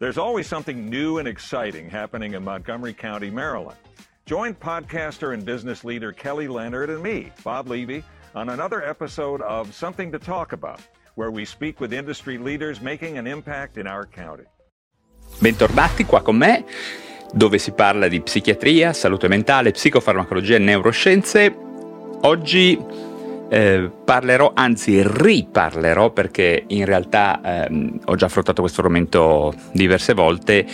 There's always something new and exciting happening in Montgomery County, Maryland. Join podcaster and business leader Kelly Leonard and me, Bob Levy, on another episode of Something to Talk About, where we speak with industry leaders making an impact in our county. Bentornati qua con me, dove si parla di psichiatria, salute mentale, psicofarmacologia e neuroscienze. Oggi eh, parlerò, anzi riparlerò, perché in realtà ehm, ho già affrontato questo argomento diverse volte,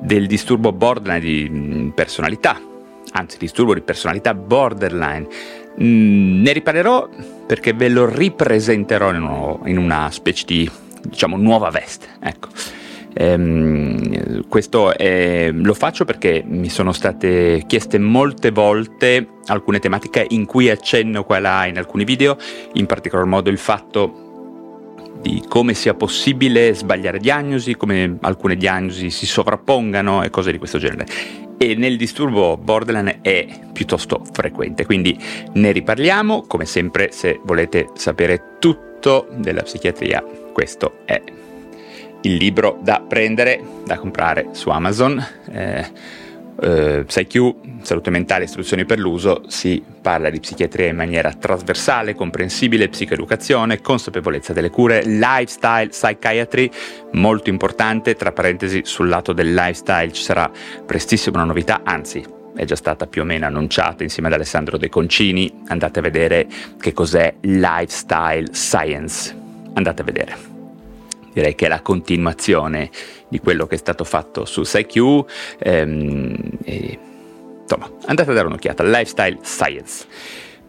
del disturbo borderline di mm, personalità, anzi disturbo di personalità borderline. Mm, ne riparlerò perché ve lo ripresenterò in, uno, in una specie di, diciamo, nuova veste. Ecco. Ehm, questo è, lo faccio perché mi sono state chieste molte volte alcune tematiche in cui accenno qua e là in alcuni video, in particolar modo il fatto di come sia possibile sbagliare diagnosi, come alcune diagnosi si sovrappongano e cose di questo genere. E nel disturbo borderline è piuttosto frequente, quindi ne riparliamo. Come sempre, se volete sapere tutto della psichiatria, questo è il libro da prendere, da comprare su Amazon. Eh, eh, PsyQ, salute mentale, istruzioni per l'uso, si parla di psichiatria in maniera trasversale, comprensibile, psicoeducazione, consapevolezza delle cure, lifestyle, psychiatry, molto importante, tra parentesi sul lato del lifestyle ci sarà prestissimo una novità, anzi è già stata più o meno annunciata insieme ad Alessandro De Concini, andate a vedere che cos'è lifestyle science, andate a vedere direi che è la continuazione di quello che è stato fatto su SciQ. Ehm, e, insomma, andate a dare un'occhiata, Lifestyle Science.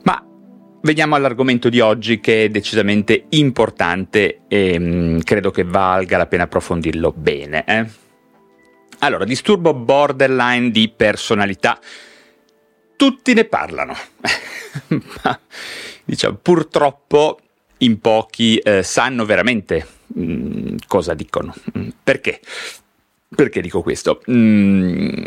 Ma veniamo all'argomento di oggi che è decisamente importante e mh, mm, credo che valga la pena approfondirlo bene. Eh? Allora, disturbo borderline di personalità. Tutti ne parlano, ma diciamo purtroppo in pochi eh, sanno veramente mm, cosa dicono. Mm, perché? Perché dico questo? Mm,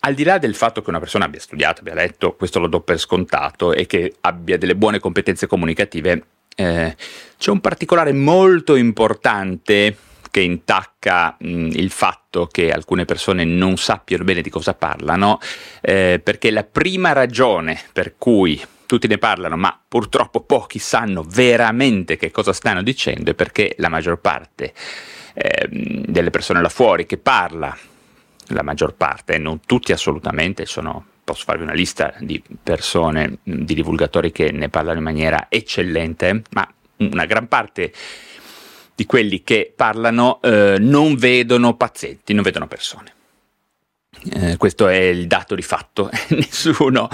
al di là del fatto che una persona abbia studiato, abbia letto, questo lo do per scontato, e che abbia delle buone competenze comunicative, eh, c'è un particolare molto importante che intacca mh, il fatto che alcune persone non sappiano bene di cosa parlano, eh, perché la prima ragione per cui tutti ne parlano, ma purtroppo pochi sanno veramente che cosa stanno dicendo, perché la maggior parte eh, delle persone là fuori che parla, la maggior parte, non tutti assolutamente, sono, posso farvi una lista di persone, di divulgatori che ne parlano in maniera eccellente, ma una gran parte di quelli che parlano eh, non vedono pazienti, non vedono persone. Eh, questo è il dato di fatto, nessuno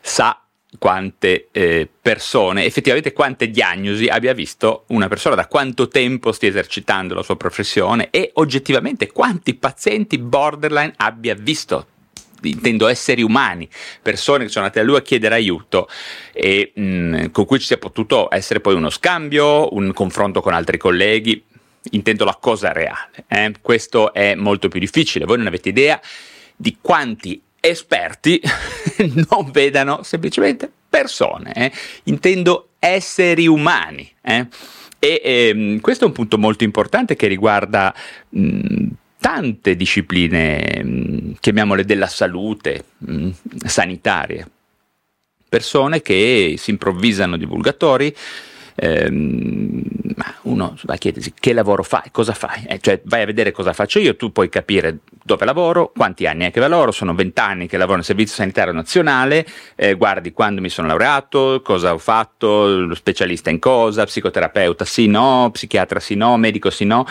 sa quante eh, persone, effettivamente quante diagnosi abbia visto una persona, da quanto tempo stia esercitando la sua professione e oggettivamente quanti pazienti borderline abbia visto. Intendo esseri umani, persone che sono andate a lui a chiedere aiuto e mh, mm, con cui ci sia potuto essere poi uno scambio, un confronto con altri colleghi. Intendo la cosa reale. Eh? Questo è molto più difficile. Voi non avete idea di quanti esperti non vedano semplicemente persone, eh? intendo esseri umani. Eh? E ehm, questo è un punto molto importante che riguarda mh, tante discipline, mh, chiamiamole della salute, mh, sanitarie. Persone che si improvvisano divulgatori, ehm, uno va a chiedersi che lavoro fai, cosa fai, eh, cioè vai a vedere cosa faccio io, tu puoi capire dove lavoro, quanti anni è che lavoro, sono vent'anni che lavoro nel Servizio Sanitario Nazionale, eh, guardi quando mi sono laureato, cosa ho fatto, specialista in cosa, psicoterapeuta sì, no, psichiatra sì, no, medico sì, no.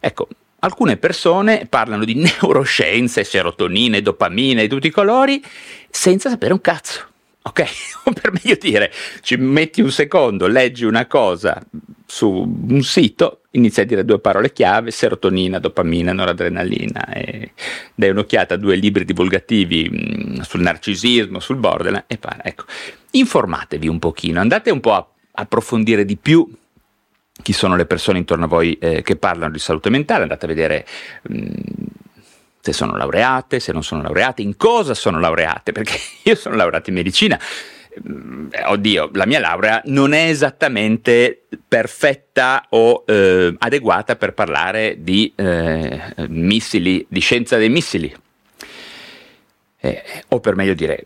Ecco, alcune persone parlano di neuroscienze, serotonine, dopamine di tutti i colori, senza sapere un cazzo. Ok, per meglio dire, ci metti un secondo, leggi una cosa su un sito, inizi a dire due parole chiave, serotonina, dopamina, noradrenalina, e dai un'occhiata a due libri divulgativi mh, mm, sul narcisismo, sul borderline, e pare, ecco, informatevi un pochino, andate un po' a approfondire di più chi sono le persone intorno a voi eh, che parlano di salute mentale, andate a vedere... Mh, mm, se sono laureate, se non sono laureate, in cosa sono laureate, perché io sono laureato in medicina, eh, oddio, la mia laurea non è esattamente perfetta o eh, adeguata per parlare di eh, missili, di scienza dei missili. Eh, o per meglio dire,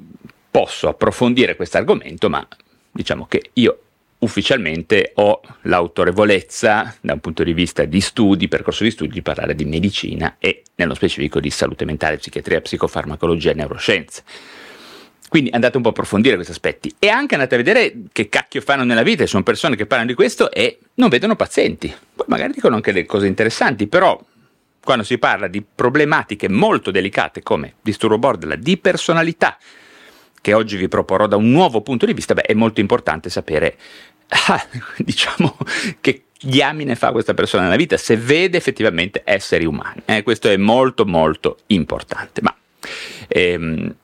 posso approfondire questo argomento, ma diciamo che io ufficialmente ho l'autorevolezza da un punto di vista di studi, percorso di studi, di parlare di medicina e nello specifico di salute mentale, psichiatria, psicofarmacologia e neuroscienze. Quindi andate un po' a approfondire questi aspetti e anche andate a vedere che cacchio fanno nella vita, sono persone che parlano di questo e non vedono pazienti. Poi magari dicono anche delle cose interessanti, però quando si parla di problematiche molto delicate come disturbo borderline, di personalità, che oggi vi proporrò da un nuovo punto di vista, beh, è molto importante sapere, ah, diciamo, che diamine fa questa persona nella vita, se vede effettivamente esseri umani. Eh, questo è molto molto importante. Ma ehm,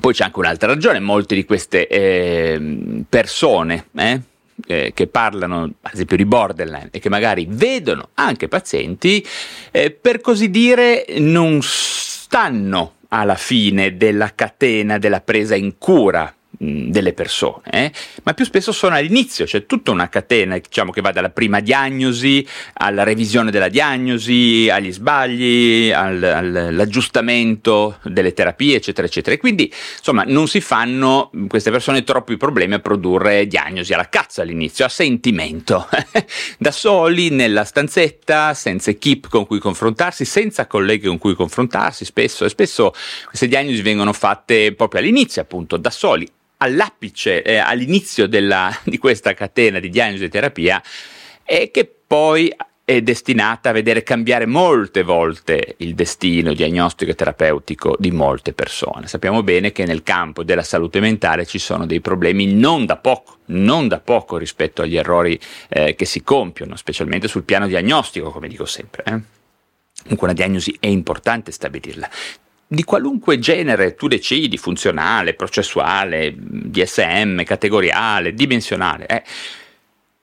poi c'è anche un'altra ragione, molte di queste eh, persone eh, eh, che parlano ad esempio di borderline e che magari vedono anche pazienti, eh, per così dire non stanno alla fine della catena della presa in cura delle persone, eh? ma più spesso sono all'inizio, c'è tutta una catena diciamo, che va dalla prima diagnosi alla revisione della diagnosi, agli sbagli, al, all'aggiustamento delle terapie, eccetera, eccetera. E quindi insomma non si fanno queste persone troppi problemi a produrre diagnosi alla cazzo all'inizio, a sentimento, da soli nella stanzetta, senza equip con cui confrontarsi, senza colleghi con cui confrontarsi spesso e spesso queste diagnosi vengono fatte proprio all'inizio appunto da soli all'apice, eh, all'inizio della, di questa catena di diagnosi e terapia e che poi è destinata a vedere cambiare molte volte il destino diagnostico e terapeutico di molte persone. Sappiamo bene che nel campo della salute mentale ci sono dei problemi non da poco, non da poco rispetto agli errori eh, che si compiono, specialmente sul piano diagnostico, come dico sempre. Eh. Comunque una diagnosi è importante stabilirla di qualunque genere tu decidi, funzionale, processuale, DSM, categoriale, dimensionale. Eh.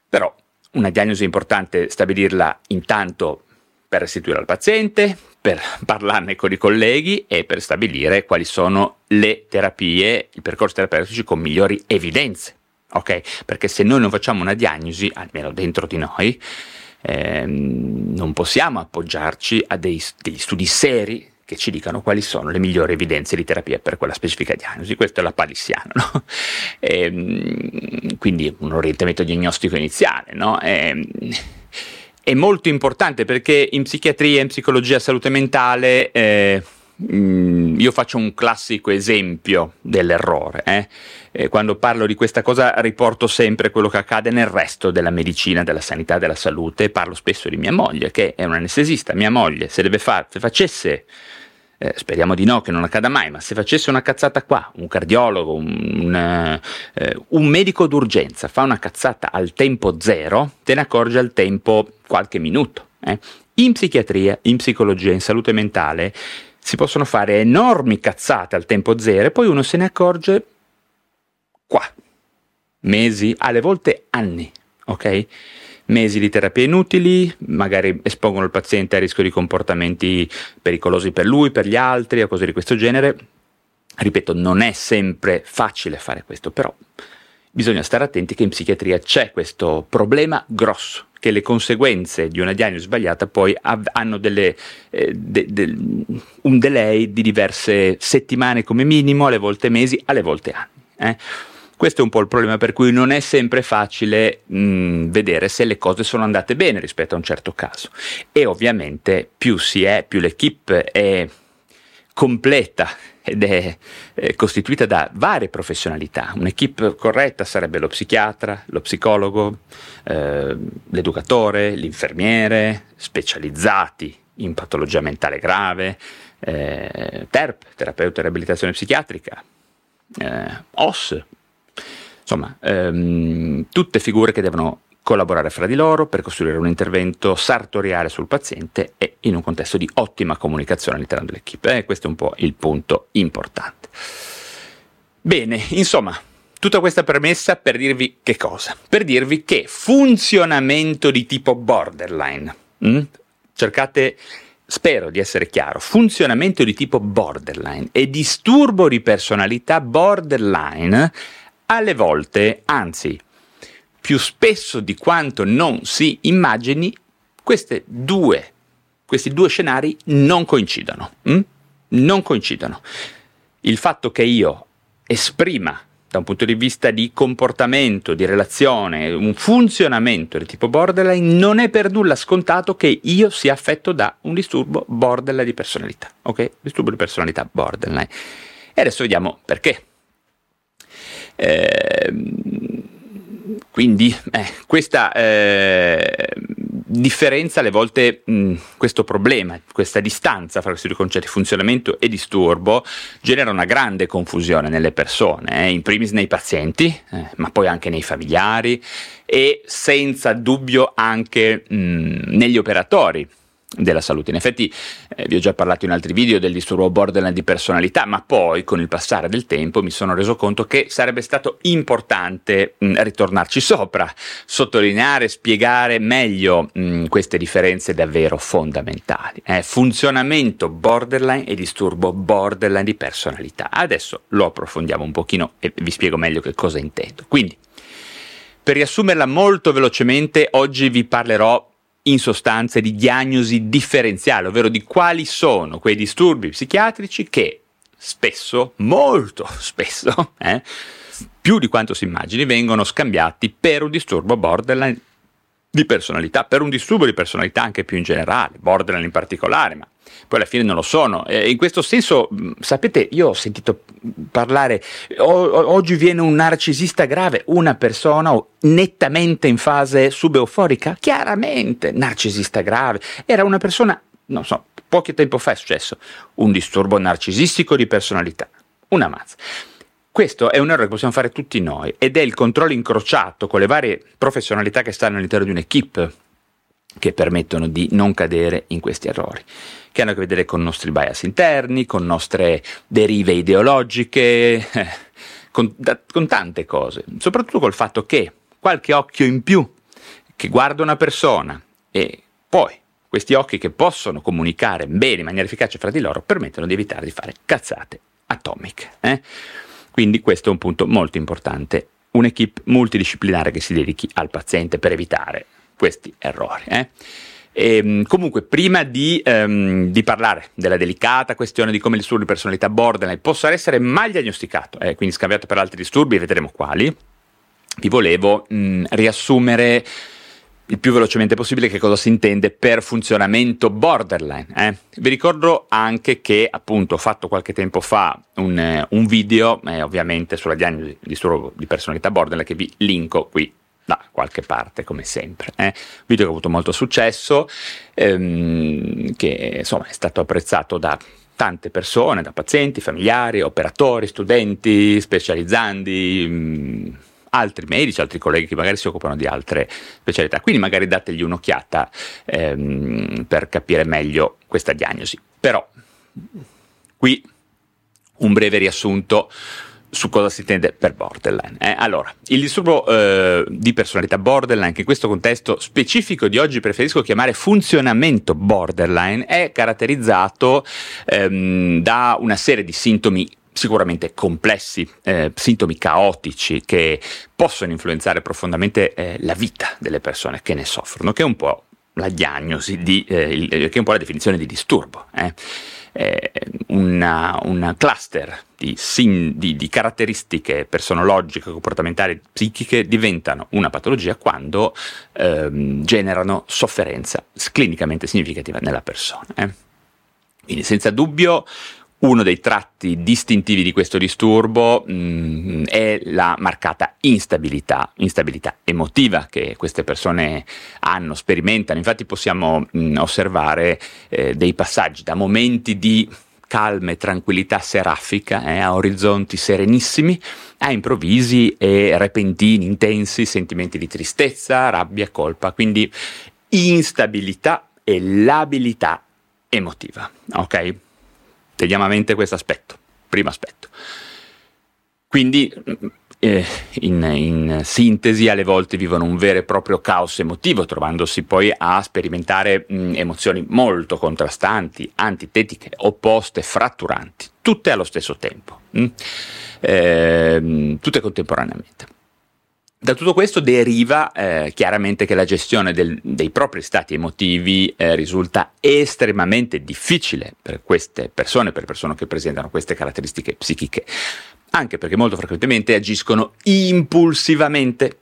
Però una diagnosi è importante stabilirla intanto per restituire al paziente, per parlarne con i colleghi e per stabilire quali sono le terapie, i percorsi terapeutici con migliori evidenze. Ok? Perché se noi non facciamo una diagnosi, almeno dentro di noi, ehm, non possiamo appoggiarci a dei, degli studi seri che ci dicano quali sono le migliori evidenze di terapia per quella specifica diagnosi. Questo è la palissiana, no? e, ehm, quindi un orientamento diagnostico iniziale. No? E, ehm, è molto importante perché in psichiatria, in psicologia, salute mentale, eh, Mm, io faccio un classico esempio dell'errore. Eh? Eh, quando parlo di questa cosa riporto sempre quello che accade nel resto della medicina, della sanità, della salute. Parlo spesso di mia moglie, che è un'anestesista. Mia moglie, se, fa- se facesse, eh, speriamo di no, che non accada mai, ma se facesse una cazzata qua, un cardiologo, un, un, eh, un medico d'urgenza fa una cazzata al tempo zero, te ne accorge al tempo qualche minuto. Eh. In psichiatria, in psicologia, in salute mentale, si possono fare enormi cazzate al tempo zero e poi uno se ne accorge qua, mesi, alle volte anni, ok? Mesi di terapie inutili, magari espongono il paziente a rischio di comportamenti pericolosi per lui, per gli altri o cose di questo genere. Ripeto, non è sempre facile fare questo, però bisogna stare attenti che in psichiatria c'è questo problema grosso che le conseguenze di una diagnosi sbagliata poi av- hanno delle, eh, de- de- un delay di diverse settimane come minimo, alle volte mesi, alle volte anni. Eh? Questo è un po' il problema per cui non è sempre facile mh, vedere se le cose sono andate bene rispetto a un certo caso. E ovviamente più si è, più l'equipe è completa ed è, è costituita da varie professionalità. Un'equipe corretta sarebbe lo psichiatra, lo psicologo, eh, l'educatore, l'infermiere, specializzati in patologia mentale grave, eh, TERP, terapeuta di riabilitazione psichiatrica, eh, OS, insomma, ehm, tutte figure che devono collaborare fra di loro per costruire un intervento sartoriale sul paziente e in un contesto di ottima comunicazione all'interno dell'equipe. E questo è un po' il punto importante. Bene, insomma, tutta questa premessa per dirvi che cosa? Per dirvi che funzionamento di tipo borderline. Mm? Cercate, spero di essere chiaro, funzionamento di tipo borderline e disturbo di personalità borderline alle volte, anzi, più spesso di quanto non si immagini, due, questi due scenari non coincidono. Hm? Non coincidono. Il fatto che io esprima da un punto di vista di comportamento, di relazione, un funzionamento di tipo borderline, non è per nulla scontato che io sia affetto da un disturbo borderline di personalità. Ok? Disturbo di personalità borderline. E adesso vediamo perché. Eh, quindi eh, questa eh, differenza alle volte, mh, questo problema, questa distanza fra questi due concetti, funzionamento e disturbo, genera una grande confusione nelle persone, eh, in primis nei pazienti, eh, ma poi anche nei familiari e senza dubbio anche mh, negli operatori della salute. In effetti eh, vi ho già parlato in altri video del disturbo borderline di personalità, ma poi con il passare del tempo mi sono reso conto che sarebbe stato importante mh, ritornarci sopra, sottolineare, spiegare meglio mh, queste differenze davvero fondamentali. Eh, funzionamento borderline e disturbo borderline di personalità. Adesso lo approfondiamo un pochino e vi spiego meglio che cosa intendo. Quindi, per riassumerla molto velocemente, oggi vi parlerò in sostanza di diagnosi differenziale, ovvero di quali sono quei disturbi psichiatrici che spesso, molto spesso, eh, più di quanto si immagini, vengono scambiati per un disturbo borderline di personalità, per un disturbo di personalità anche più in generale, borderline in particolare, ma poi alla fine non lo sono. E in questo senso, sapete, io ho sentito parlare, o- oggi viene un narcisista grave, una persona nettamente in fase subeuforica, chiaramente narcisista grave, era una persona, non so, poco tempo fa è successo, un disturbo narcisistico di personalità, una mazza. Questo è un errore che possiamo fare tutti noi ed è il controllo incrociato con le varie professionalità che stanno all'interno di un'equipe che permettono di non cadere in questi errori, che hanno a che vedere con i nostri bias interni, con nostre derive ideologiche, con, da, con tante cose, soprattutto col fatto che qualche occhio in più che guarda una persona e poi questi occhi che possono comunicare bene in maniera efficace fra di loro permettono di evitare di fare cazzate atomiche. Eh? Quindi questo è un punto molto importante, un'equipe multidisciplinare che si dedichi al paziente per evitare questi errori. Eh? E, ehm, comunque, prima di, um, di, parlare della delicata questione di come il disturbo di personalità borderline possa essere mal diagnosticato, eh, quindi scambiato per altri disturbi, vedremo quali, vi volevo mh, riassumere il più velocemente possibile che cosa si intende per funzionamento borderline. Eh? Vi ricordo anche che appunto ho fatto qualche tempo fa un, eh, un video, eh, ovviamente sulla diagnosi di disturbo di personalità borderline, che vi linko qui da qualche parte come sempre. Eh? Video che ha avuto molto successo, ehm, che insomma è stato apprezzato da tante persone, da pazienti, familiari, operatori, studenti, specializzandi. Mh, mm, altri medici, altri colleghi che magari si occupano di altre specialità. Quindi magari dategli un'occhiata ehm, per capire meglio questa diagnosi. Però qui un breve riassunto su cosa si intende per borderline. Eh? Allora, il disturbo eh, di personalità borderline, che in questo contesto specifico di oggi preferisco chiamare funzionamento borderline, è caratterizzato ehm, da una serie di sintomi sicuramente complessi, eh, sintomi caotici che possono influenzare profondamente eh, la vita delle persone che ne soffrono, che è un po' la diagnosi, di, eh, il, che è un po' la definizione di disturbo. Eh. Un cluster di, sim, di, di, caratteristiche personologiche, comportamentali, psichiche diventano una patologia quando ehm, generano sofferenza clinicamente significativa nella persona. Eh. Quindi senza dubbio uno dei tratti distintivi di questo disturbo mh, mm, è la marcata instabilità, instabilità emotiva che queste persone hanno, sperimentano. Infatti possiamo mh, mm, osservare eh, dei passaggi da momenti di calma e tranquillità serafica, eh, a orizzonti serenissimi, a improvvisi e repentini, intensi sentimenti di tristezza, rabbia, colpa, quindi instabilità e labilità emotiva. Ok? Teniamo a mente questo aspetto, primo aspetto. Quindi eh, in, in, sintesi alle volte vivono un vero e proprio caos emotivo, trovandosi poi a sperimentare mh, emozioni molto contrastanti, antitetiche, opposte, fratturanti, tutte allo stesso tempo, mh? Eh, tutte contemporaneamente. Da tutto questo deriva eh, chiaramente che la gestione del, dei propri stati emotivi eh, risulta estremamente difficile per queste persone, per persone che presentano queste caratteristiche psichiche, anche perché molto frequentemente agiscono impulsivamente,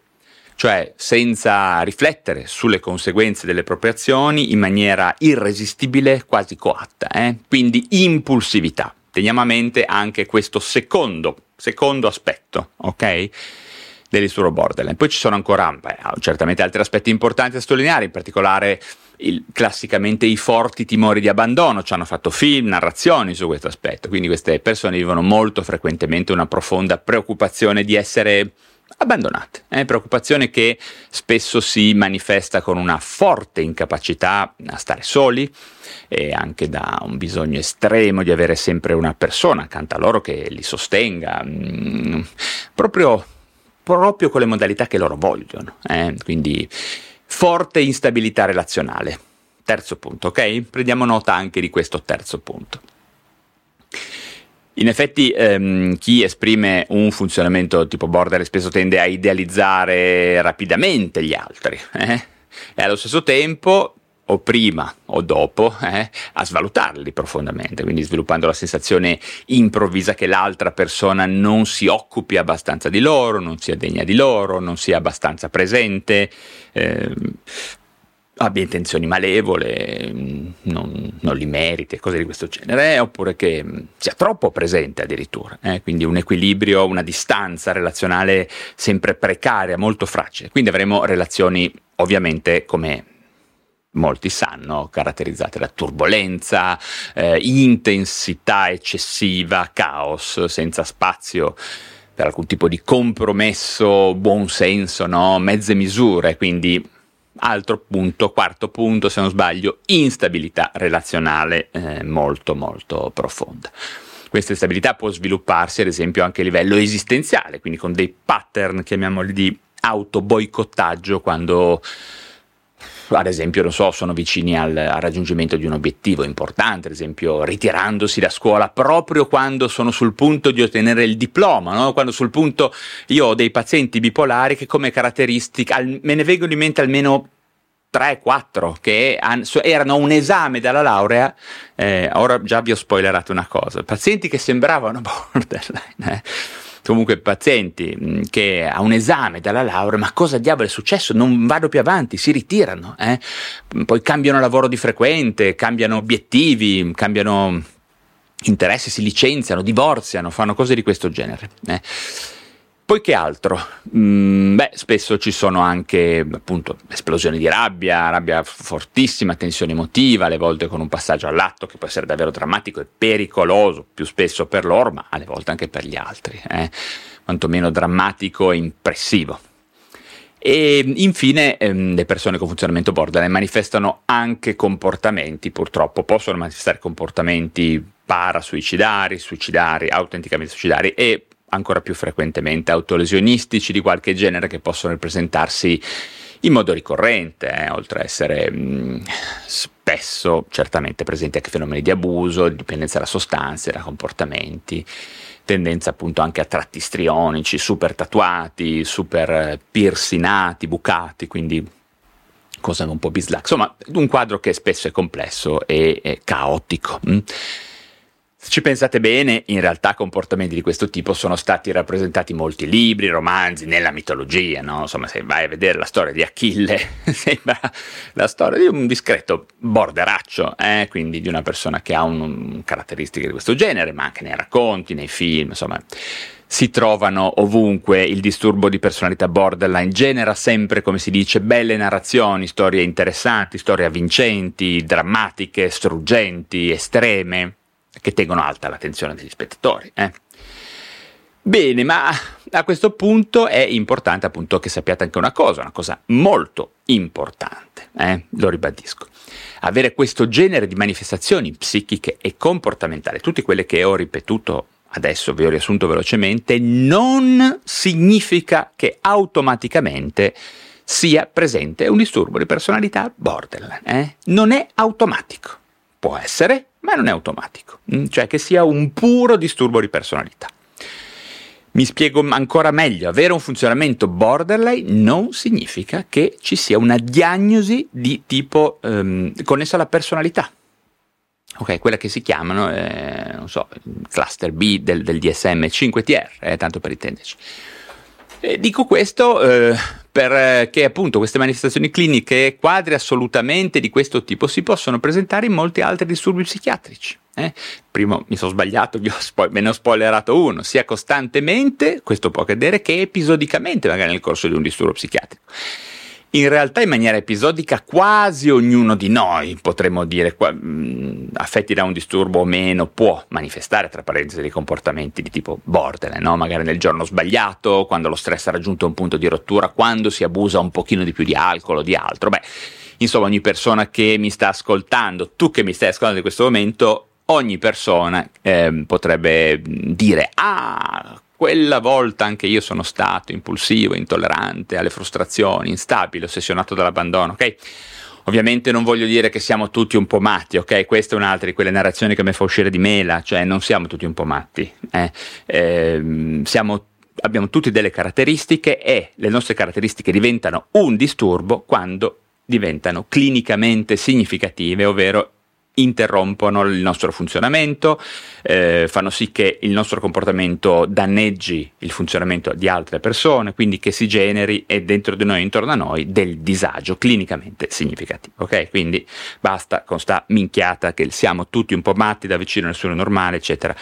cioè senza riflettere sulle conseguenze delle proprie azioni in maniera irresistibile, quasi coatta, eh? quindi impulsività. Teniamo a mente anche questo secondo, secondo aspetto, ok? Del disturbo borderline. Poi ci sono ancora beh, certamente altri aspetti importanti da sottolineare, in particolare il, classicamente i forti timori di abbandono, ci hanno fatto film, narrazioni su questo aspetto, quindi queste persone vivono molto frequentemente una profonda preoccupazione di essere abbandonate, eh? preoccupazione che spesso si manifesta con una forte incapacità a stare soli e anche da un bisogno estremo di avere sempre una persona accanto a loro che li sostenga, mm, proprio proprio con le modalità che loro vogliono. Eh? Quindi forte instabilità relazionale. Terzo punto, ok? Prendiamo nota anche di questo terzo punto. In effetti ehm, chi esprime un funzionamento tipo border spesso tende a idealizzare rapidamente gli altri eh? e allo stesso tempo o prima o dopo eh, a svalutarli profondamente, quindi sviluppando la sensazione improvvisa che l'altra persona non si occupi abbastanza di loro, non sia degna di loro, non sia abbastanza presente, eh, abbia intenzioni malevole, non, non, li meriti, cose di questo genere, oppure che sia troppo presente addirittura, eh? quindi un equilibrio, una distanza relazionale sempre precaria, molto fragile. Quindi avremo relazioni ovviamente come molti sanno, caratterizzate da turbolenza, eh, intensità eccessiva, caos, senza spazio per alcun tipo di compromesso, buonsenso, no? mezze misure, quindi altro punto, quarto punto, se non sbaglio, instabilità relazionale eh, molto molto profonda. Questa instabilità può svilupparsi ad esempio anche a livello esistenziale, quindi con dei pattern, chiamiamoli di autoboicottaggio, quando ad esempio, non so, sono vicini al, al, raggiungimento di un obiettivo importante, ad esempio ritirandosi da scuola proprio quando sono sul punto di ottenere il diploma, no? quando sul punto io ho dei pazienti bipolari che come caratteristica, al, me ne vengono in mente almeno 3-4 che erano un esame dalla laurea, eh, ora già vi ho spoilerato una cosa, pazienti che sembravano borderline. Eh comunque pazienti mm, che a un esame dalla laurea, ma cosa diavolo è successo? Non vado più avanti, si ritirano, eh? poi cambiano lavoro di frequente, cambiano obiettivi, cambiano interessi, si licenziano, divorziano, fanno cose di questo genere. Eh? Poi che altro? Mm, beh, spesso ci sono anche appunto esplosioni di rabbia, rabbia fortissima, tensione emotiva, alle volte con un passaggio all'atto che può essere davvero drammatico e pericoloso, più spesso per loro, ma alle volte anche per gli altri, eh? quantomeno drammatico e impressivo. E infine ehm, le persone con funzionamento borderline manifestano anche comportamenti, purtroppo possono manifestare comportamenti parasuicidari, suicidari, autenticamente suicidari e ancora più frequentemente autolesionistici di qualche genere che possono ripresentarsi in modo ricorrente, eh, oltre a essere mh, mm, spesso certamente presenti anche fenomeni di abuso, di dipendenza da sostanze, da comportamenti, tendenza appunto anche a tratti strionici, super tatuati, super piercinati, bucati, quindi cose un po' bislacche. Insomma, un quadro che spesso è complesso e, e caotico. Mh. Se ci pensate bene, in realtà comportamenti di questo tipo sono stati rappresentati in molti libri, romanzi, nella mitologia, no? Insomma, se vai a vedere la storia di Achille, sembra la storia di un discreto borderaccio, eh? quindi di una persona che ha un, un caratteristiche di questo genere, ma anche nei racconti, nei film, insomma si trovano ovunque. Il disturbo di personalità borderline genera sempre, come si dice, belle narrazioni, storie interessanti, storie avvincenti, drammatiche, struggenti, estreme che tengono alta l'attenzione degli spettatori. Eh. Bene, ma a questo punto è importante appunto che sappiate anche una cosa, una cosa molto importante, eh? lo ribadisco. Avere questo genere di manifestazioni psichiche e comportamentali, tutte quelle che ho ripetuto adesso vi ho riassunto velocemente, non significa che automaticamente sia presente un disturbo di personalità borderline. Eh? Non è automatico. Può essere, ma non è automatico. Mm, cioè che sia un puro disturbo di personalità. Mi spiego ancora meglio, avere un funzionamento borderline non significa che ci sia una diagnosi di tipo ehm, connessa alla personalità. Ok, quella che si chiamano, eh, non so, cluster B del, del DSM 5TR, eh, tanto per intenderci. E dico questo eh, perché appunto queste manifestazioni cliniche quadri assolutamente di questo tipo si possono presentare in molti altri disturbi psichiatrici. Eh? Primo mi sono sbagliato, spo- me ne ho spoilerato uno, sia costantemente, questo può accadere, che episodicamente, magari nel corso di un disturbo psichiatrico. In realtà in maniera episodica quasi ognuno di noi, potremmo dire, mh, affetti da un disturbo o meno, può manifestare, tra parentesi, dei comportamenti di tipo borderline, no? magari nel giorno sbagliato, quando lo stress ha raggiunto un punto di rottura, quando si abusa un pochino di più di alcol o di altro. Beh, insomma, ogni persona che mi sta ascoltando, tu che mi stai ascoltando in questo momento, ogni persona eh, potrebbe dire, ah, quella volta anche io sono stato impulsivo, intollerante alle frustrazioni, instabile, ossessionato dall'abbandono, ok? Ovviamente non voglio dire che siamo tutti un po' matti, ok? Questa è un'altra di quelle narrazioni che mi fa uscire di mela, cioè non siamo tutti un po' matti, eh? Eh, siamo abbiamo tutte delle caratteristiche e le nostre caratteristiche diventano un disturbo quando diventano clinicamente significative, ovvero interrompono il nostro funzionamento, eh, fanno sì che il nostro comportamento danneggi il funzionamento di altre persone, quindi che si generi e dentro di noi, intorno a noi, del disagio clinicamente significativo. Ok? Quindi basta con sta minchiata che siamo tutti un po' matti, da vicino nessuno è normale, eccetera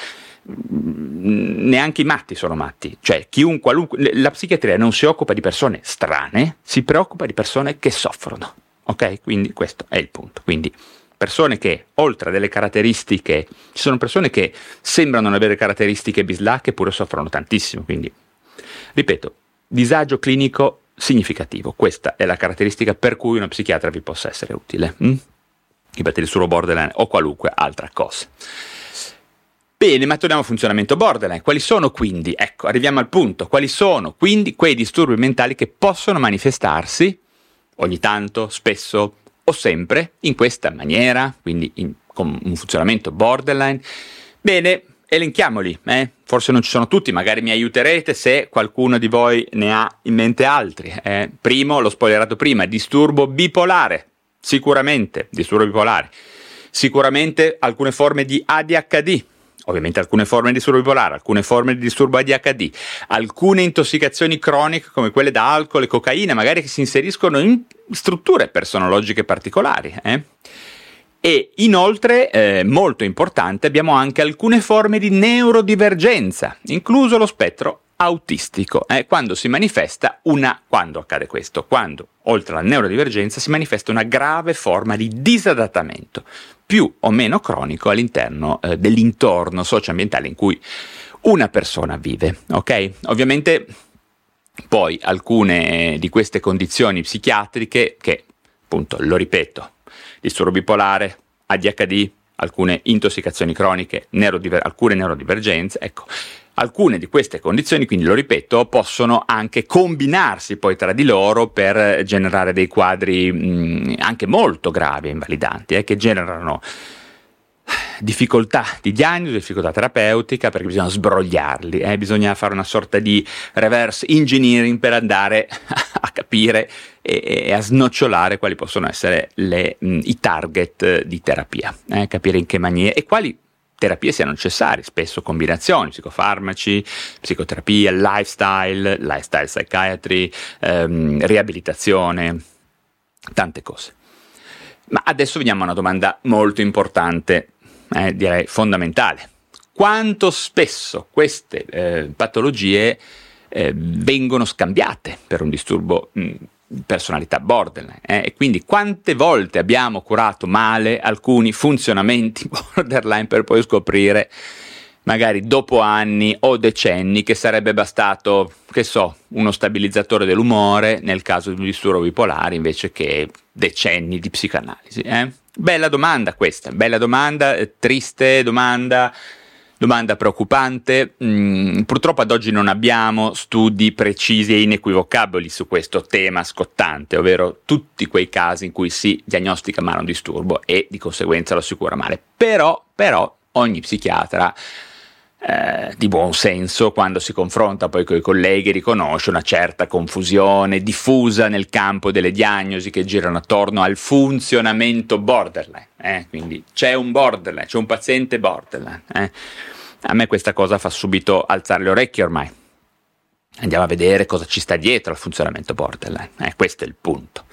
neanche i matti sono matti, cioè chiunque, la psichiatria non si occupa di persone strane, si preoccupa di persone che soffrono, ok? Quindi questo è il punto. Quindi persone che, oltre a delle caratteristiche, ci sono persone che sembrano non avere caratteristiche bislacche eppure soffrono tantissimo. Quindi, ripeto, disagio clinico significativo. Questa è la caratteristica per cui una psichiatra vi possa essere utile. Mm? Ripetere solo borderline o qualunque altra cosa. Bene, ma torniamo al funzionamento borderline. Quali sono quindi, ecco, arriviamo al punto, quali sono quindi quei disturbi mentali che possono manifestarsi ogni tanto, spesso, o sempre in questa maniera, quindi in, con un funzionamento borderline? Bene, elenchiamoli, eh? forse non ci sono tutti, magari mi aiuterete se qualcuno di voi ne ha in mente altri. Eh? Primo, l'ho spoilerato prima, disturbo bipolare, sicuramente, disturbo bipolare. Sicuramente alcune forme di ADHD, ovviamente alcune forme di disturbo bipolare, alcune forme di disturbo ADHD, alcune intossicazioni croniche come quelle da alcol e cocaina, magari che si inseriscono in strutture personologiche particolari. Eh? E inoltre, eh, molto importante, abbiamo anche alcune forme di neurodivergenza, incluso lo spettro autistico, eh, quando si manifesta una, quando accade questo? Quando, oltre alla neurodivergenza, si manifesta una grave forma di disadattamento, più o meno cronico all'interno eh, dell'intorno socioambientale in cui una persona vive, ok? Ovviamente poi alcune di queste condizioni psichiatriche che, appunto, lo ripeto, disturbo bipolare, ADHD, alcune intossicazioni croniche, neurodiver- alcune neurodivergenze, ecco, alcune di queste condizioni, quindi lo ripeto, possono anche combinarsi poi tra di loro per generare dei quadri mh, anche molto gravi e invalidanti, eh, che generano difficoltà di diagnosi, difficoltà terapeutica, perché bisogna sbrogliarli, eh? bisogna fare una sorta di reverse engineering per andare a capire e, e a snocciolare quali possono essere le, mh, i target di terapia, eh? capire in che maniera e quali terapie siano necessarie, spesso combinazioni, psicofarmaci, psicoterapia, lifestyle, lifestyle psychiatry, ehm, riabilitazione, tante cose. Ma adesso veniamo a una domanda molto importante eh, direi fondamentale. Quanto spesso queste eh, patologie eh, vengono scambiate per un disturbo mh, personalità borderline eh? e quindi quante volte abbiamo curato male alcuni funzionamenti borderline per poi scoprire magari dopo anni o decenni che sarebbe bastato, che so, uno stabilizzatore dell'umore nel caso di un disturbo bipolare invece che decenni di psicanalisi. Eh? Bella domanda questa, bella domanda, eh, triste domanda, Domanda preoccupante. Mm, purtroppo ad oggi non abbiamo studi precisi e inequivocabili su questo tema scottante, ovvero tutti quei casi in cui si diagnostica male un disturbo e di conseguenza lo si cura male. Però, però ogni psichiatra eh, di buon senso quando si confronta poi con i colleghi riconosce una certa confusione diffusa nel campo delle diagnosi che girano attorno al funzionamento borderline. Eh? Quindi c'è un borderline, c'è un paziente borderline. Eh? A me questa cosa fa subito alzare le orecchie ormai. Andiamo a vedere cosa ci sta dietro al funzionamento borderline. Eh, questo è il punto.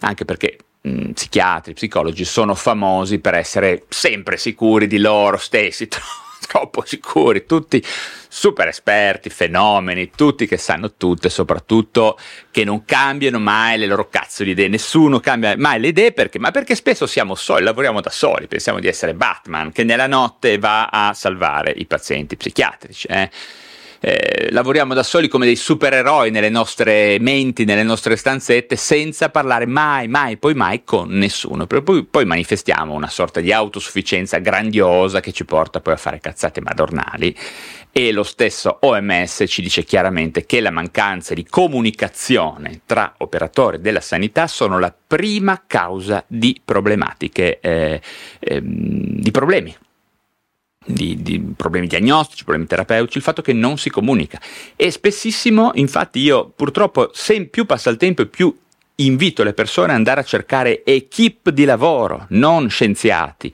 Anche perché mh, psichiatri, psicologi sono famosi per essere sempre sicuri di loro stessi troppo sicuri, tutti super esperti, fenomeni, tutti che sanno tutto e soprattutto che non cambiano mai le loro cazzo di idee, nessuno cambia mai le idee perché? Ma perché spesso siamo soli, lavoriamo da soli, pensiamo di essere Batman che nella notte va a salvare i pazienti psichiatrici. Eh? Eh, lavoriamo da soli come dei supereroi nelle nostre menti, nelle nostre stanzette, senza parlare mai, mai, poi mai con nessuno. Poi, poi manifestiamo una sorta di autosufficienza grandiosa che ci porta poi a fare cazzate madornali e lo stesso OMS ci dice chiaramente che la mancanza di comunicazione tra operatori della sanità sono la prima causa di problematiche, eh, eh, di problemi di, di, problemi diagnostici, problemi terapeutici, il fatto che non si comunica. E spessissimo, infatti, io purtroppo, se più passa il tempo più invito le persone ad andare a cercare equip di lavoro, non scienziati,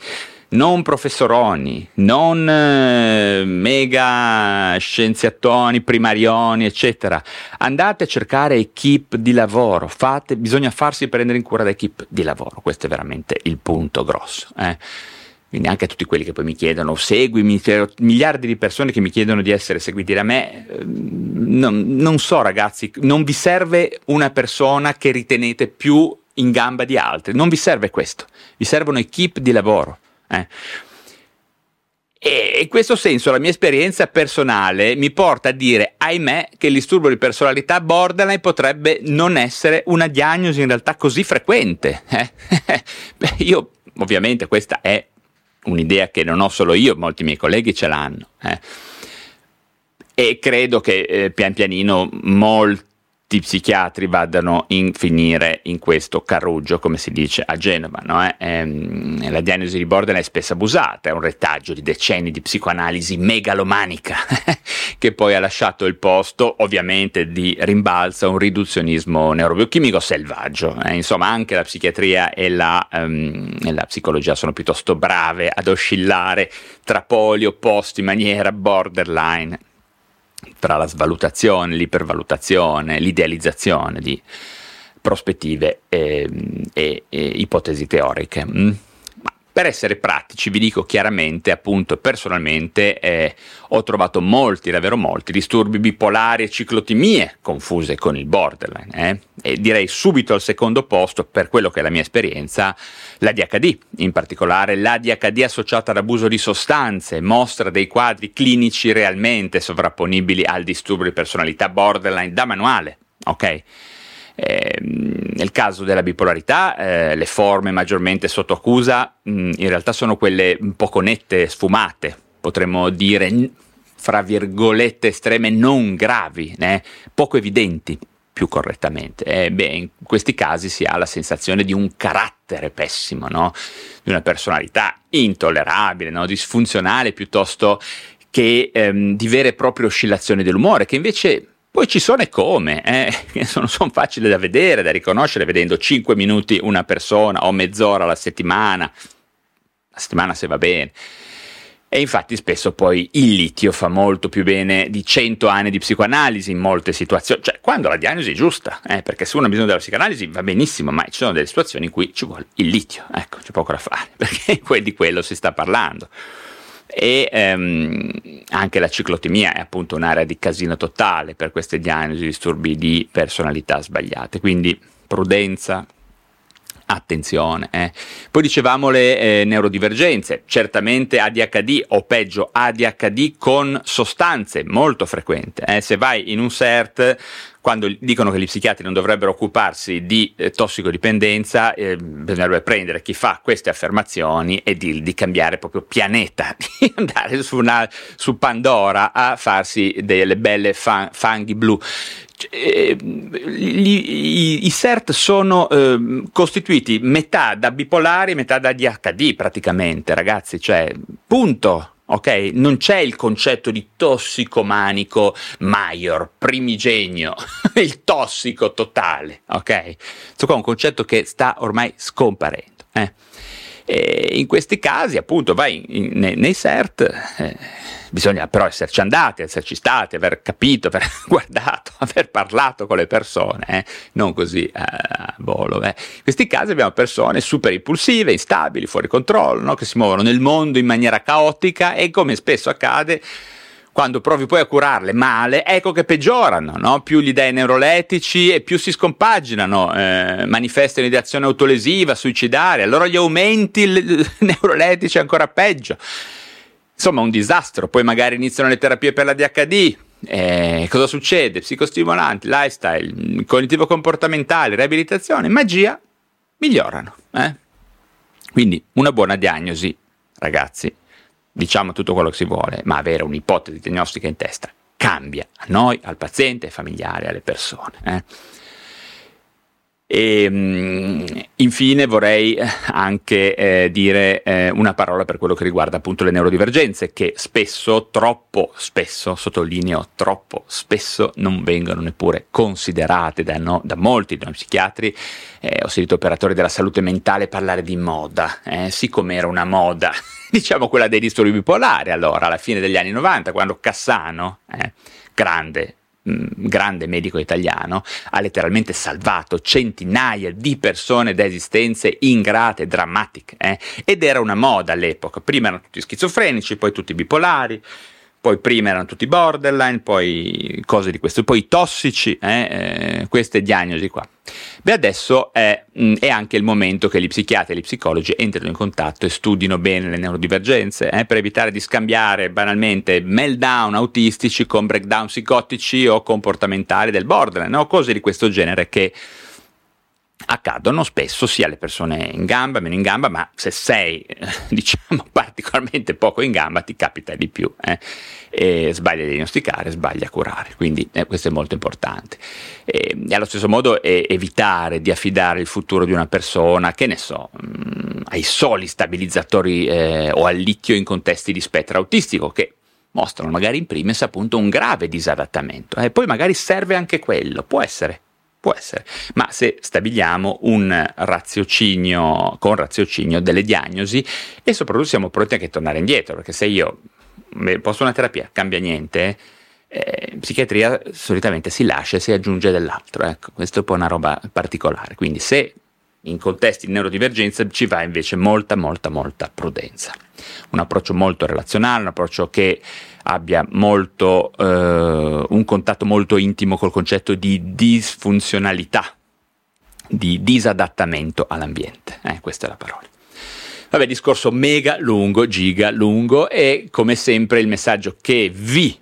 non professoroni, non eh, mega scienziatoni, primarioni, eccetera. Andate a cercare equip di lavoro, fate, bisogna farsi prendere in cura da equip di lavoro, questo è veramente il punto grosso. Eh quindi anche a tutti quelli che poi mi chiedono seguimi, miliardi di persone che mi chiedono di essere seguiti da me, ehm, non, non so ragazzi, non vi serve una persona che ritenete più in gamba di altri, non vi serve questo, vi servono equip di lavoro. Eh. E in questo senso la mia esperienza personale mi porta a dire, ahimè, che il disturbo di personalità borderline potrebbe non essere una diagnosi in realtà così frequente. Eh? Beh, io ovviamente questa è un'idea che non ho solo io, molti miei colleghi ce l'hanno. Eh. E credo che eh, pian pianino molti psichiatri vadano in finire in questo carruggio, come si dice a Genova. No? Eh? Ehm, la diagnosi di borderline è spesso abusata, è un retaggio di decenni di psicoanalisi megalomanica che poi ha lasciato il posto ovviamente di rimbalzo a un riduzionismo neurobiochimico selvaggio. Eh? Insomma, anche la psichiatria e la, um, e la psicologia sono piuttosto brave ad oscillare tra poli opposti in maniera borderline tra la svalutazione, l'ipervalutazione, l'idealizzazione di prospettive e, e, e ipotesi teoriche. Per essere pratici vi dico chiaramente, appunto personalmente eh, ho trovato molti, davvero molti, disturbi bipolari e ciclotimie confuse con il borderline eh? e direi subito al secondo posto, per quello che è la mia esperienza, l'ADHD, in particolare l'ADHD associata ad abuso di sostanze, mostra dei quadri clinici realmente sovrapponibili al disturbo di personalità borderline da manuale, ok? Eh, nel caso della bipolarità, eh, le forme maggiormente sotto accusa mh, mm, in realtà sono quelle poco nette, sfumate, potremmo dire fra virgolette estreme non gravi, eh, poco evidenti più correttamente. Eh, beh, in questi casi si ha la sensazione di un carattere pessimo, no? di una personalità intollerabile, no? disfunzionale piuttosto che ehm, di vere e proprie oscillazioni dell'umore, che invece poi ci sono e come, eh? sono, sono, facili da vedere, da riconoscere, vedendo 5 minuti una persona o mezz'ora alla settimana, la settimana se va bene. E infatti spesso poi il litio fa molto più bene di 100 anni di psicoanalisi in molte situazioni, cioè quando la diagnosi è giusta, eh? perché se uno ha bisogno della psicoanalisi va benissimo, ma ci sono delle situazioni in cui ci vuole il litio, ecco, c'è poco da fare, perché di quello si sta parlando e ehm, anche la ciclotimia è appunto un'area di casino totale per queste diagnosi, disturbi di personalità sbagliate, quindi prudenza, attenzione. Eh. Poi dicevamo le eh, neurodivergenze, certamente ADHD o peggio ADHD con sostanze, molto frequente. Eh. Se vai in un CERT quando dicono che gli psichiatri non dovrebbero occuparsi di eh, tossicodipendenza, eh, bisognerebbe prendere chi fa queste affermazioni e dirgli di cambiare proprio pianeta, di andare su, una, su Pandora a farsi delle belle fan, fanghi blu. Eh, i, i, CERT sono eh, costituiti metà da bipolari, metà da DHD praticamente, ragazzi, cioè punto. Ok? Non c'è il concetto di tossicomanico maior, primigenio, il tossico totale, ok? Questo qua è un concetto che sta ormai scomparendo. Eh? E in questi casi, appunto, vai in, in, nei, CERT. Eh, Bisogna però esserci andati, esserci stati, aver capito, aver guardato, aver parlato con le persone, eh? non così a volo. Eh. In questi casi abbiamo persone super impulsive, instabili, fuori controllo, no? che si muovono nel mondo in maniera caotica e come spesso accade quando provi poi a curarle male, ecco che peggiorano, no? più gli dai neurolettici e più si scompaginano, eh, manifestano ideazione autolesiva, suicidaria, allora gli aumenti il, neurolettici ancora peggio insomma un disastro, poi magari iniziano le terapie per la DHD, eh, cosa succede? Psicostimolanti, lifestyle, cognitivo-comportamentale, riabilitazione, magia, migliorano. Eh? Quindi una buona diagnosi, ragazzi, diciamo tutto quello che si vuole, ma avere un'ipotesi diagnostica in testa cambia a noi, al paziente, ai familiari, alle persone. Eh? E um, infine vorrei anche eh, dire eh, una parola per quello che riguarda appunto le neurodivergenze, che spesso, troppo spesso, sottolineo troppo spesso, non vengono neppure considerate da, no, da molti dei psichiatri. Eh, ho sentito operatori della salute mentale parlare di moda, eh, siccome era una moda, diciamo quella dei disturbi bipolari, allora alla fine degli anni 90, quando Cassano, eh, grande grande medico italiano, ha letteralmente salvato centinaia di persone da esistenze ingrate, drammatiche. Eh? Ed era una moda all'epoca. Prima erano tutti schizofrenici, poi tutti bipolari, poi prima erano tutti borderline, poi cose di questo, poi tossici, eh, eh, queste diagnosi qua. Beh, adesso è, mh, mm, è, anche il momento che gli psichiatri e gli psicologi entrino in contatto e studino bene le neurodivergenze eh, per evitare di scambiare banalmente meltdown autistici con breakdown psicotici o comportamentali del borderline o cose di questo genere che accadono spesso sia alle persone in gamba, meno in gamba, ma se sei diciamo particolarmente poco in gamba ti capita di più eh? e sbagli a diagnosticare, sbagli a curare, quindi eh, questo è molto importante. E, e allo stesso modo eh, evitare di affidare il futuro di una persona, che ne so, mh, mm, ai soli stabilizzatori eh, o al licchio in contesti di spettro autistico che mostrano magari in primis appunto un grave disadattamento e eh. poi magari serve anche quello, può essere Può essere, ma se stabiliamo un raziocinio con raziocinio delle diagnosi e soprattutto siamo pronti anche a tornare indietro, perché se io posto una terapia, cambia niente, eh, psichiatria solitamente si lascia e si aggiunge dell'altro, ecco, questo è un po' una roba particolare, quindi se in contesti di neurodivergenza ci va invece molta, molta, molta prudenza. Un approccio molto relazionale, un approccio che abbia molto, eh, un contatto molto intimo col concetto di disfunzionalità, di disadattamento all'ambiente. Eh, questa è la parola. Vabbè, discorso mega lungo, giga lungo e come sempre il messaggio che vi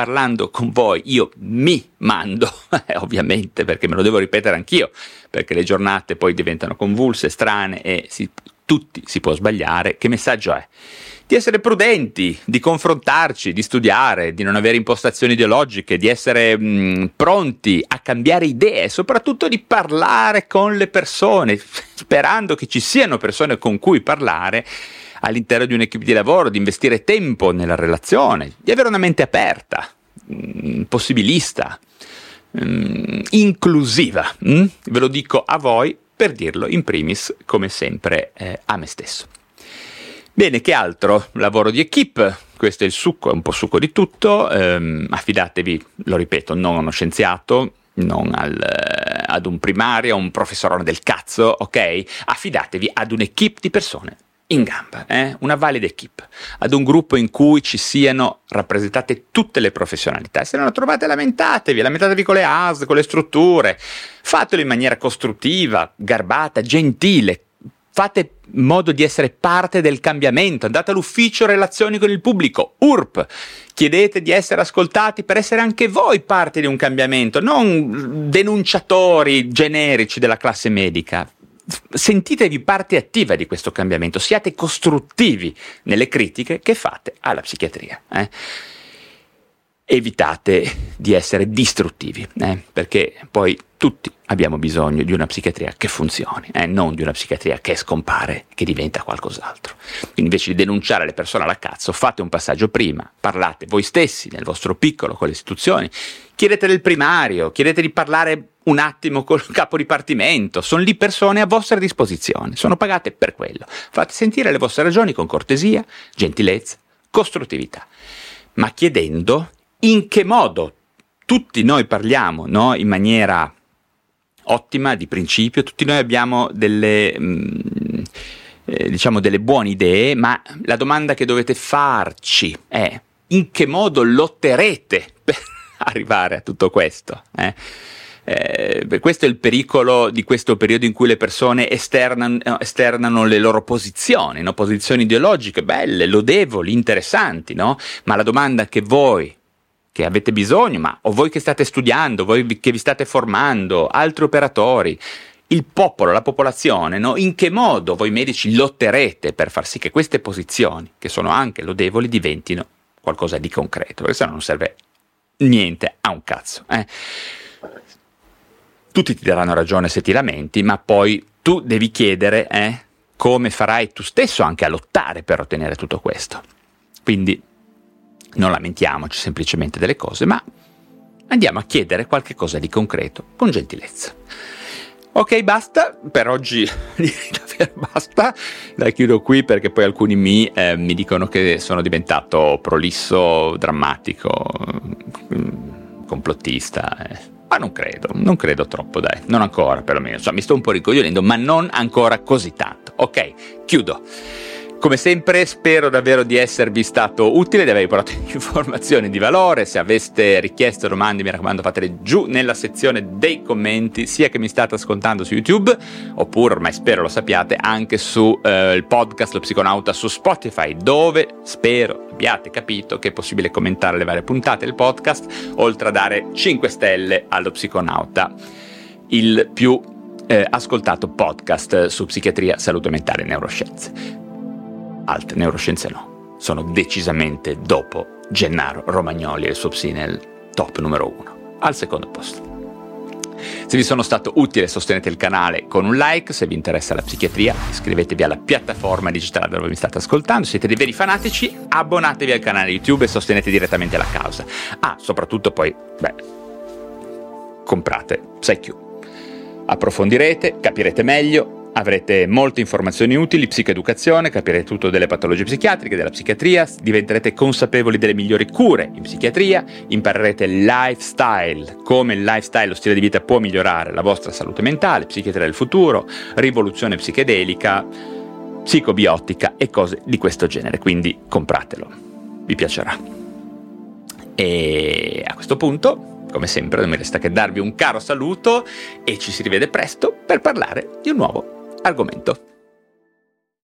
parlando con voi io mi mando, eh, ovviamente perché me lo devo ripetere anch'io, perché le giornate poi diventano convulse, strane e si, tutti si può sbagliare, che messaggio è? Di essere prudenti, di confrontarci, di studiare, di non avere impostazioni ideologiche, di essere mh, pronti a cambiare idee, soprattutto di parlare con le persone, sperando che ci siano persone con cui parlare all'interno di un'equipe di lavoro, di investire tempo nella relazione, di avere una mente aperta, mm, possibilista, mm, inclusiva. Mm? Ve lo dico a voi per dirlo in primis, come sempre, eh, a me stesso. Bene, che altro? Lavoro di equip, questo è il succo, è un po' succo di tutto, ehm, affidatevi, lo ripeto, non a uno scienziato, non al, eh, ad un primario, a un professorone del cazzo, ok? Affidatevi ad un'equipe di persone in gamba, eh? una valida equip, ad un gruppo in cui ci siano rappresentate tutte le professionalità. Se non lo trovate, lamentatevi, lamentatevi con le AS, con le strutture, fatelo in maniera costruttiva, garbata, gentile. fate modo di essere parte del cambiamento, andate all'ufficio relazioni con il pubblico, URP, chiedete di essere ascoltati per essere anche voi parte di un cambiamento, non denunciatori generici della classe medica. Sentitevi parte attiva di questo cambiamento, siate costruttivi nelle critiche che fate alla psichiatria. Eh? evitate di essere distruttivi, eh, perché poi tutti abbiamo bisogno di una psichiatria che funzioni, eh, non di una psichiatria che scompare, che diventa qualcos'altro. Quindi invece di denunciare le persone alla cazzo, fate un passaggio prima, parlate voi stessi nel vostro piccolo con le istituzioni, chiedete del primario, chiedete di parlare un attimo col capo dipartimento, sono lì persone a vostra disposizione, sono pagate per quello. Fate sentire le vostre ragioni con cortesia, gentilezza, costruttività, ma chiedendo in che modo tutti noi parliamo no? in maniera ottima, di principio, tutti noi abbiamo delle, mh, mm, eh, diciamo delle buone idee, ma la domanda che dovete farci è in che modo lotterete per arrivare a tutto questo? Eh? Eh, questo è il pericolo di questo periodo in cui le persone esternano, esternano le loro posizioni, no? posizioni ideologiche belle, lodevoli, interessanti, no? ma la domanda che voi che avete bisogno, ma o voi che state studiando, voi che vi state formando, altri operatori, il popolo, la popolazione, no? in che modo voi medici lotterete per far sì che queste posizioni, che sono anche lodevoli, diventino qualcosa di concreto, perché sennò non serve niente a un cazzo. Eh? Tutti ti daranno ragione se ti lamenti, ma poi tu devi chiedere eh, come farai tu stesso anche a lottare per ottenere tutto questo. Quindi non lamentiamoci semplicemente delle cose, ma andiamo a chiedere qualche cosa di concreto, con gentilezza. Ok, basta, per oggi davvero basta, la chiudo qui perché poi alcuni mi, eh, mi dicono che sono diventato prolisso, drammatico, mm, complottista, eh. ma non credo, non credo troppo, dai, non ancora perlomeno, insomma mi sto un po' ricoglionendo, ma non ancora così tanto. Ok, chiudo. Come sempre spero davvero di esservi stato utile, di avervi portato informazioni di valore, se aveste richieste o domande mi raccomando fatele giù nella sezione dei commenti, sia che mi state ascoltando su YouTube, oppure ormai spero lo sappiate anche sul eh, podcast Lo Psiconauta su Spotify, dove spero abbiate capito che è possibile commentare le varie puntate del podcast, oltre a dare 5 stelle allo Psiconauta, il più eh, ascoltato podcast su psichiatria, salute mentale e neuroscienze altre neuroscienze no. Sono decisamente dopo Gennaro Romagnoli e il suo psi nel top numero uno, al secondo posto. Se vi sono stato utile sostenete il canale con un like, se vi interessa la psichiatria iscrivetevi alla piattaforma digitale dove mi state ascoltando, siete dei veri fanatici, abbonatevi al canale YouTube e sostenete direttamente la causa. Ah, soprattutto poi, beh, comprate PsyQ. Approfondirete, capirete meglio, Avrete molte informazioni utili, psicoeducazione, capirete tutto delle patologie psichiatriche, della psichiatria, diventerete consapevoli delle migliori cure in psichiatria, imparerete lifestyle, come il lifestyle, lo stile di vita può migliorare la vostra salute mentale, psichiatria del futuro, rivoluzione psichedelica, psicobiotica e cose di questo genere, quindi compratelo, vi piacerà. E a questo punto, come sempre, non mi resta che darvi un caro saluto e ci si rivede presto per parlare di un nuovo argomento.